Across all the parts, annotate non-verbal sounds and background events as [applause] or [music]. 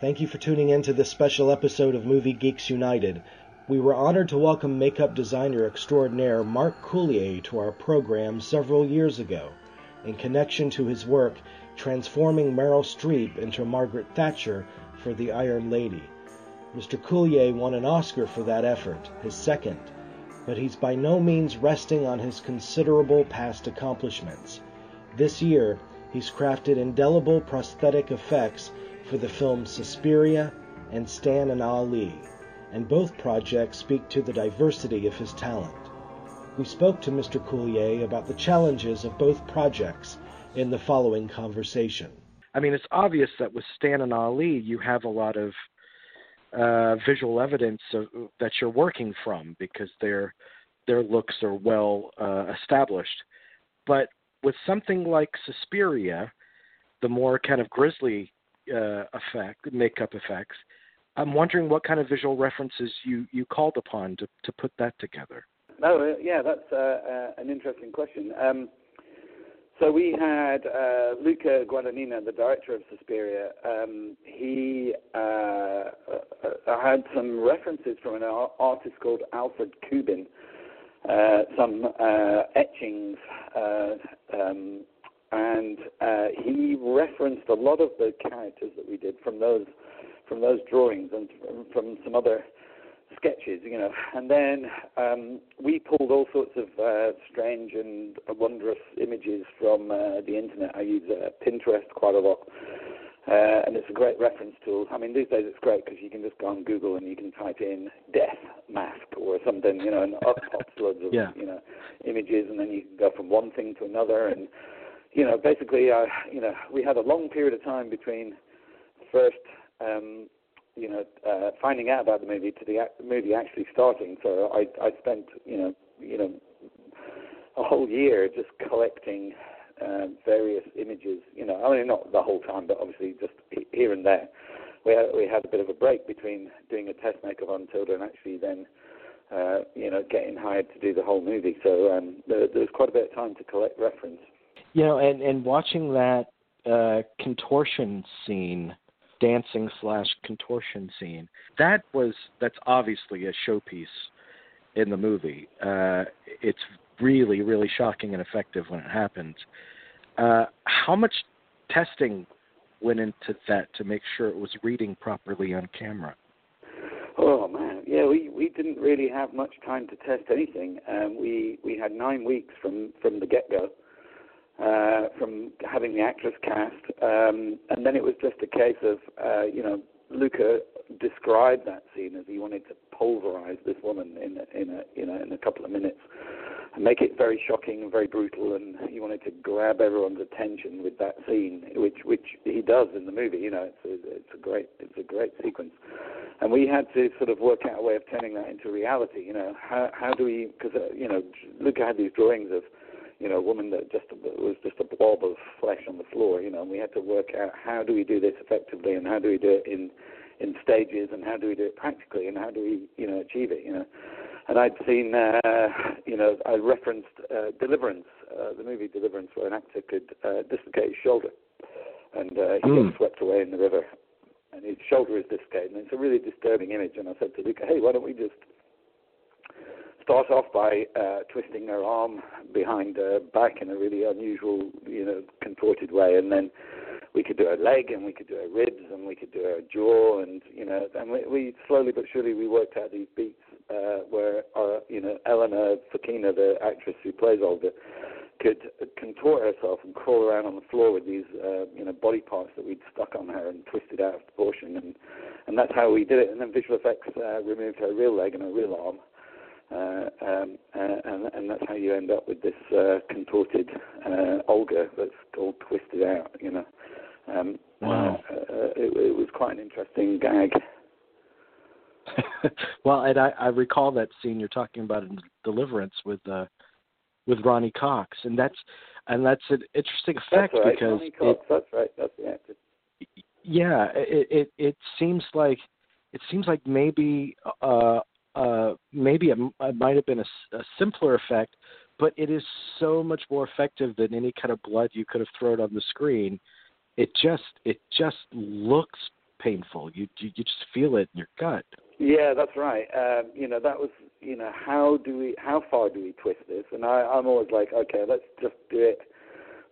Thank you for tuning in to this special episode of Movie Geeks United. We were honored to welcome makeup designer extraordinaire Mark Coulier to our program several years ago in connection to his work transforming Meryl Streep into Margaret Thatcher for The Iron Lady. Mr. Coulier won an Oscar for that effort, his second, but he's by no means resting on his considerable past accomplishments. This year, he's crafted indelible prosthetic effects for the films Suspiria and Stan and Ollie, and both projects speak to the diversity of his talent. We spoke to Mr. Coulier about the challenges of both projects in the following conversation. I mean, it's obvious that with Stan and Ollie, you have a lot of uh, visual evidence of, that you're working from because their their looks are well uh, established. But with something like Suspiria, the more kind of grisly uh, effect, makeup effects, I'm wondering what kind of visual references you you called upon to to put that together. Oh, yeah, that's uh, uh, an interesting question. Um, so we had uh, Luca Guadagnino, the director of Suspiria. Um, he uh, uh, had some references from an artist called Alfred Kubin, uh, some uh, etchings, uh, um, and he referenced a lot of the characters that we did from those from those drawings and from some other sketches, you know. And then um, we pulled all sorts of uh, strange and wondrous images from uh, the internet. I use uh, Pinterest quite a lot. Uh, and it's a great reference tool. I mean, these days it's great because you can just go on Google and you can type in death mask or something, you know, and up pops loads of, yeah. you know, images, and then you can go from one thing to another. And, you know, basically, uh, you know, we had a long period of time between first um, you know, uh, finding out about the movie to the movie actually starting. So I I spent you know you know a whole year just collecting uh, various images. You know, I mean not the whole time, but obviously just here and there. We had, we had a bit of a break between doing a test make of on Tilda and actually then. Uh, you know, getting hired to do the whole movie, so um, there, there was quite a bit of time to collect reference. You know, and and watching that uh, contortion scene dancing slash contortion scene. That was that's obviously a showpiece in the movie. Uh, it's really really shocking and effective when it happens. Uh, how much testing went into that to make sure it was reading properly on camera? Oh man, yeah, we we didn't really have much time to test anything. Um, we we had nine weeks from from the get go uh, from having the actress cast, um, and then it was just a case of uh, you know Luca described that scene as he wanted to pulverize this woman in a, in a you know in a couple of minutes and make it very shocking and very brutal, and he wanted to grab everyone's attention with that scene, which which he does in the movie. You know, it's a, it's a great it's a great sequence, and we had to sort of work out a way of turning that into reality. You know, how how do we because uh, you know Luca had these drawings of you know, a woman that just was just a blob of flesh on the floor, you know, and we had to work out how do we do this effectively and how do we do it in in stages and how do we do it practically and how do we, you know, achieve it, you know. And I'd seen, uh, you know, I referenced uh, Deliverance, uh, the movie Deliverance, where an actor could uh, dislocate his shoulder and uh, he mm. gets swept away in the river and his shoulder is dislocated. And it's a really disturbing image. And I said to Luca, hey, why don't we just start off by uh, twisting her arm behind her back in a really unusual, you know, contorted way, and then we could do her leg, and we could do her ribs, and we could do her jaw, and you know, and we, we slowly but surely we worked out these beats uh, where, our, uh, you know, Elena Fokina, the actress who plays Olga, could contort herself and crawl around on the floor with these, uh, you know, body parts that we'd stuck on her and twisted out of proportion, and and that's how we did it. And then visual effects uh, removed her real leg and her real arm um, uh, and, and that's how you end up with this uh, contorted uh, Olga that's all twisted out. You know, um, wow. Uh, uh, it, it was quite an interesting gag. [laughs] well, and I, I recall that scene you're talking about in Deliverance with uh, with Ronny Cox, and that's and that's an interesting effect that's right. because Ronny Cox, it, that's right, that's the actor. Yeah, it, it it seems like it seems like maybe uh, uh, maybe it, it might have been a, a simpler effect, but it is so much more effective than any kind of blood you could have thrown on the screen. It just it just looks painful. You you, you just feel it in your gut. Yeah, that's right. Um, you know, that was you know how do we how far do we twist this? And I, I'm always like, okay, let's just do it.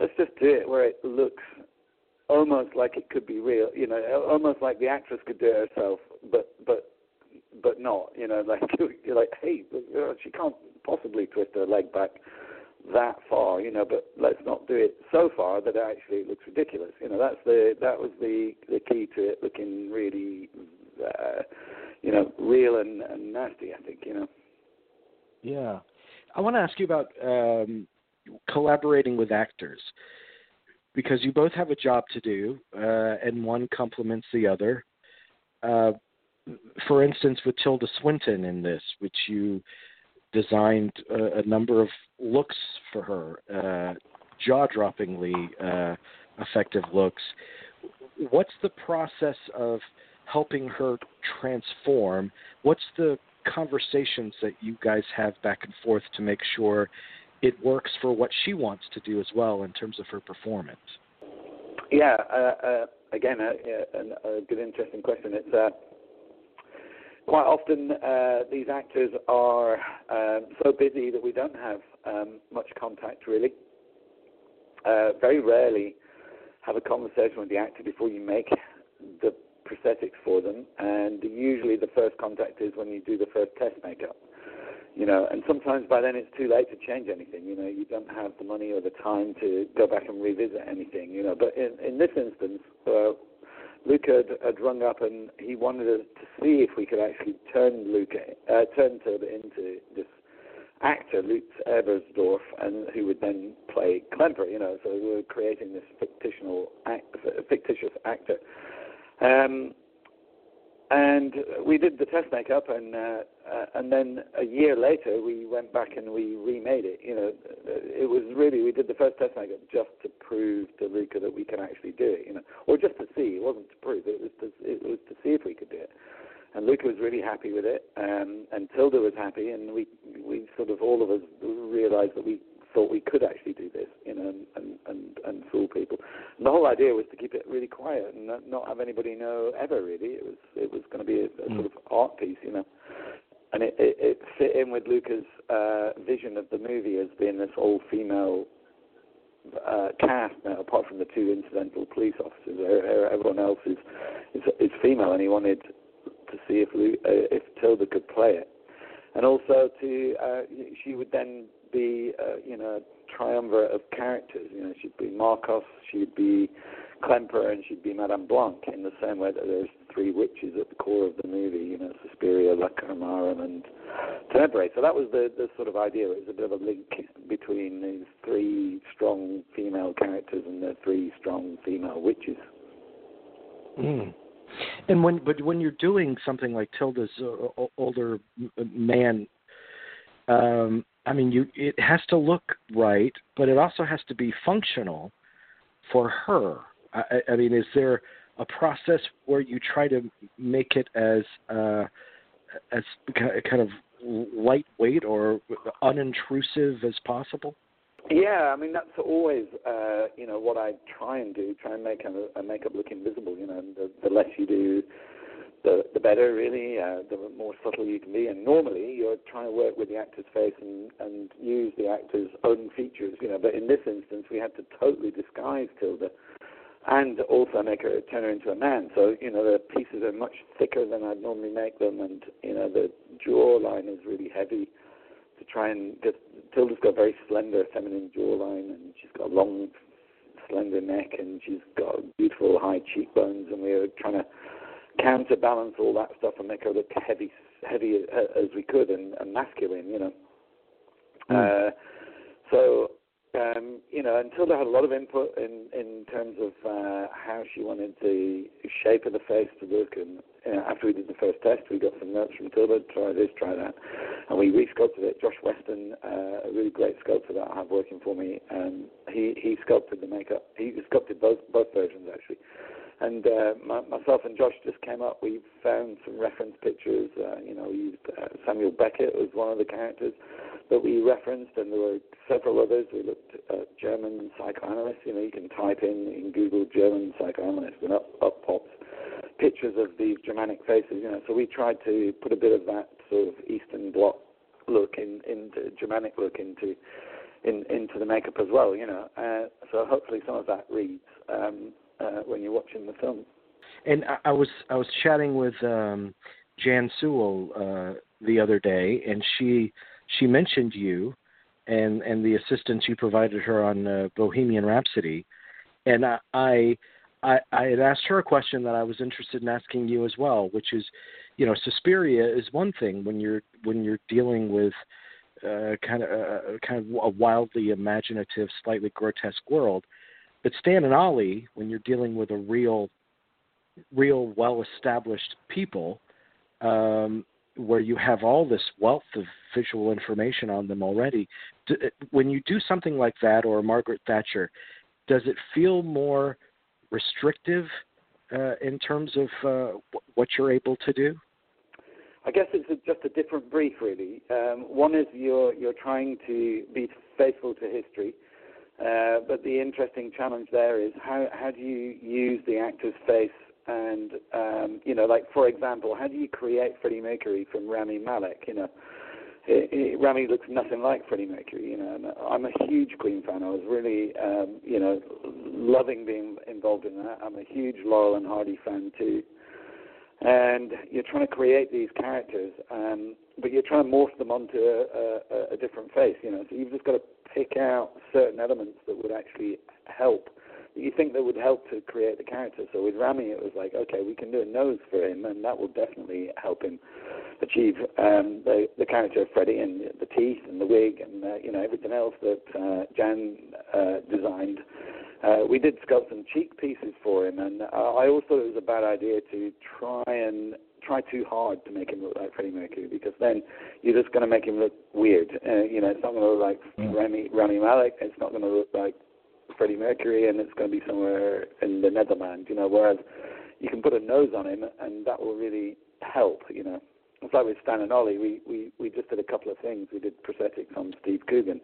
Let's just do it where it looks almost like it could be real. You know, almost like the actress could do it herself, but but but not. You know, [laughs] like you're like, hey, she can't possibly twist her leg back that far. You know, but let's not do it so far that it actually looks ridiculous. You know, that's the that was the the key to it looking really. Uh, you know, real and, and nasty. I think you know. Yeah, I want to ask you about um, collaborating with actors because you both have a job to do, uh, and one complements the other. Uh, for instance, with Tilda Swinton in this, which you designed a, a number of looks for her, uh, jaw-droppingly uh, effective looks. What's the process of helping her transform? What's the conversations that you guys have back and forth to make sure it works for what she wants to do as well in terms of her performance? Yeah, uh, uh, again, uh, a, a, good, interesting question. It's uh, quite often uh, these actors are um, so busy that we don't have um, much contact really. Uh, very rarely have a conversation with the actor before you make the prosthetics for them, and usually the first contact is when you do the first test makeup. You know, and sometimes by then it's too late to change anything. You know, you don't have the money or the time to go back and revisit anything. You know, but in in this instance, uh, Luca had, had rung up and he wanted us to see if we could actually turn Luca, uh, turn Tilda into this actor, Lutz Ebersdorf, and who would then play Klemper. You know, so we were creating this fictional act, fictitious actor. Um, and we did the test makeup, and uh, uh, and then a year later we went back and we remade it. You know, it was really we did the first test makeup just to prove to Luca that we can actually do it. You know, or just to see. It wasn't to prove. It was to it was to see if we could do it. And Luca was really happy with it, um, and Tilda was happy, and we we sort of all of us realized that we thought we could actually do this, you know, and, and, and fool people. And the whole idea was to keep it really quiet and not, not have anybody know ever really. It was it was going to be a, a sort of art piece, you know. And it, it, it fit in with Luca's uh, vision of the movie as being this all female uh, cast now, apart from the two incidental police officers. Everyone else is is, is female, and he wanted to see if Lu- uh, if Tilda could play it, and also to uh, she would then be, uh, you know, a triumvirate of characters. You know, she'd be Markos, she'd be Klemper, and she'd be Madame Blanc in the same way that there's three witches at the core of the movie. You know, Suspiria, La and Tenebrae. So that was the the sort of idea. It was a bit of a link between these three strong female characters and the three strong female witches. Mm. And when, but when you're doing something like Tilda's uh, older man, um, I mean, you it has to look right, but it also has to be functional for her. I, I mean, is there a process where you try to make it as uh, as kind of lightweight or unintrusive as possible? Yeah, I mean that's always uh, you know what I try and do. Try and make a, a makeup look invisible. You know, the, the less you do the the better really, uh, the more subtle you can be. And normally you're trying to work with the actor's face and and use the actor's own features, you know. But in this instance, we had to totally disguise Tilda, and also make her turn her into a man. So you know the pieces are much thicker than I'd normally make them, and you know the jawline is really heavy to try and get. Tilda's got a very slender feminine jawline, and she's got a long slender neck and she's got beautiful high cheekbones and we were trying to counterbalance all that stuff and make her look heavy, heavy as we could and, and masculine, you know. Mm. Uh, so, um, you know, until Tilda had a lot of input in in terms of uh, how she wanted the shape of the face to look. And you know, after we did the first test, we got some notes from Tilda, try this, try that, and we resculpted it. Josh Weston, uh, a really great sculptor that I have working for me, um, he he sculpted the makeup. He sculpted both both versions actually. And uh, my, myself and Josh just came up. We found some reference pictures. Uh, you know, we used uh, Samuel Beckett was one of the characters that we referenced, and there were several others. We looked at German psychoanalysts. You know, you can type in in Google German psychoanalysts, and up up pops pictures of these Germanic faces. You know, so we tried to put a bit of that sort of Eastern Bloc look in into Germanic look into in, into the makeup as well. You know, uh, so hopefully some of that reads um, uh, when you're watching the film. And I, I was I was chatting with um, Jan Sewell uh, the other day, and she she mentioned you and and the assistance you provided her on uh, Bohemian Rhapsody, and I, I I had asked her a question that I was interested in asking you as well, which is, you know, Suspiria is one thing when you're when you're dealing with uh, kind of uh, kind of a wildly imaginative, slightly grotesque world, but Stan and Ollie, when you're dealing with a real, real well-established people, um, where you have all this wealth of visual information on them already. Do, when you do something like that, or Margaret Thatcher, does it feel more restrictive uh, in terms of uh, what you're able to do? I guess it's a, just a different brief, really. Um, one is you're you're trying to be faithful to history, uh, but the interesting challenge there is how how do you use the actor's face and um, you know, like for example, how do you create Freddie Mercury from Rami Malek? You know, it, it, Rami looks nothing like Freddie Mercury. You know, and I'm a huge Queen fan. I was really, um, you know, loving being involved in that. I'm a huge Laurel and Hardy fan too. And you're trying to create these characters, um, but you're trying to morph them onto a, a, a different face. You know, so you've just got to pick out certain elements that would actually help you think that would help to create the character. So with Rami, it was like, okay, we can do a nose for him, and that will definitely help him achieve um, the the character of Freddie and the teeth and the wig and uh, you know everything else that uh, Jan uh, designed. Uh, we did sculpt some cheek pieces for him, and uh, I always thought it was a bad idea to try and try too hard to make him look like Freddie Mercury because then you're just going to make him look weird. Uh, you know, it's not going to look like mm. Rami Rami Malek. It's not going to look like Freddie Mercury, and it's going to be somewhere in the Netherlands. You know, whereas you can put a nose on him, and that will really help. You know, it's like with Stan and Ollie. We we we just did a couple of things. We did prosthetics on Steve Coogan,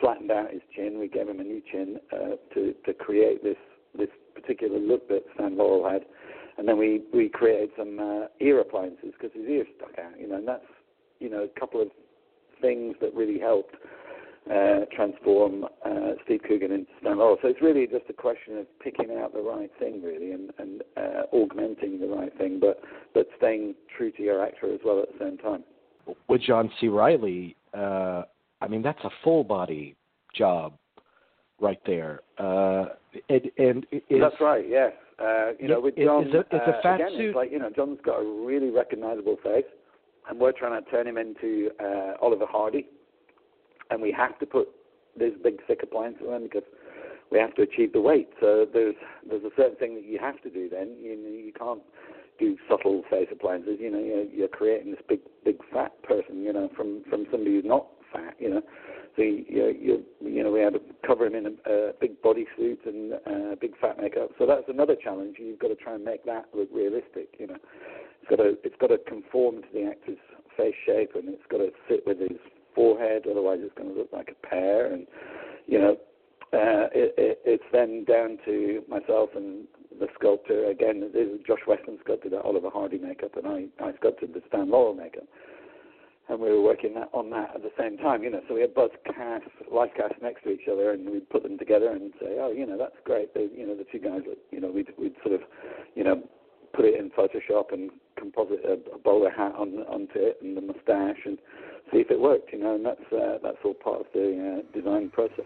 flattened out his chin. We gave him a new chin uh, to to create this this particular look that Stan Laurel had, and then we we created some uh, ear appliances because his ears stuck out. You know, and that's you know a couple of things that really helped uh, transform uh, Steve Coogan into Stan Laurel. So it's really just a question of picking out the right thing, really, and, and uh, augmenting the right thing, but but staying true to your actor as well at the same time. With John C. Reilly, uh, I mean that's a full body job right there. Uh, and, and is, that's right. Yes. Uh, you know, with John, it's a, it's a fat again, suit. It's like you know, John's got a really recognizable face, and we're trying to turn him into Oliver Hardy and we have to put these big thick appliances on because we have to achieve the weight. So there's there's a certain thing that you have to do. Then you you can't do subtle face appliances. You know you're, you're creating this big big fat person. You know from from somebody who's not fat. You know. So you, you, you know, we had to cover him in a, a big bodysuit and uh, big fat makeup. So that's another challenge. You've got to try and make that look realistic. You know, it's got to it's got to conform to the actor's face shape, and it's got to fit with his forehead, otherwise it's going to look like a pear. And you know, uh, it, it, it's then down to myself and the sculptor. Again, this is Josh Weston sculpted the Oliver Hardy makeup, and I, I sculpted the Stan Laurel makeup. And we were working that, on that at the same time, you know. So we had both casts, life casts next to each other, and we'd put them together and say, oh, you know, that's great. They, you know, the two guys, you know, we'd, we'd sort of, you know, put it in Photoshop and composite a, a bowler hat on onto it and the moustache and see if it worked, you know, and that's uh, that's all part of the uh, design process.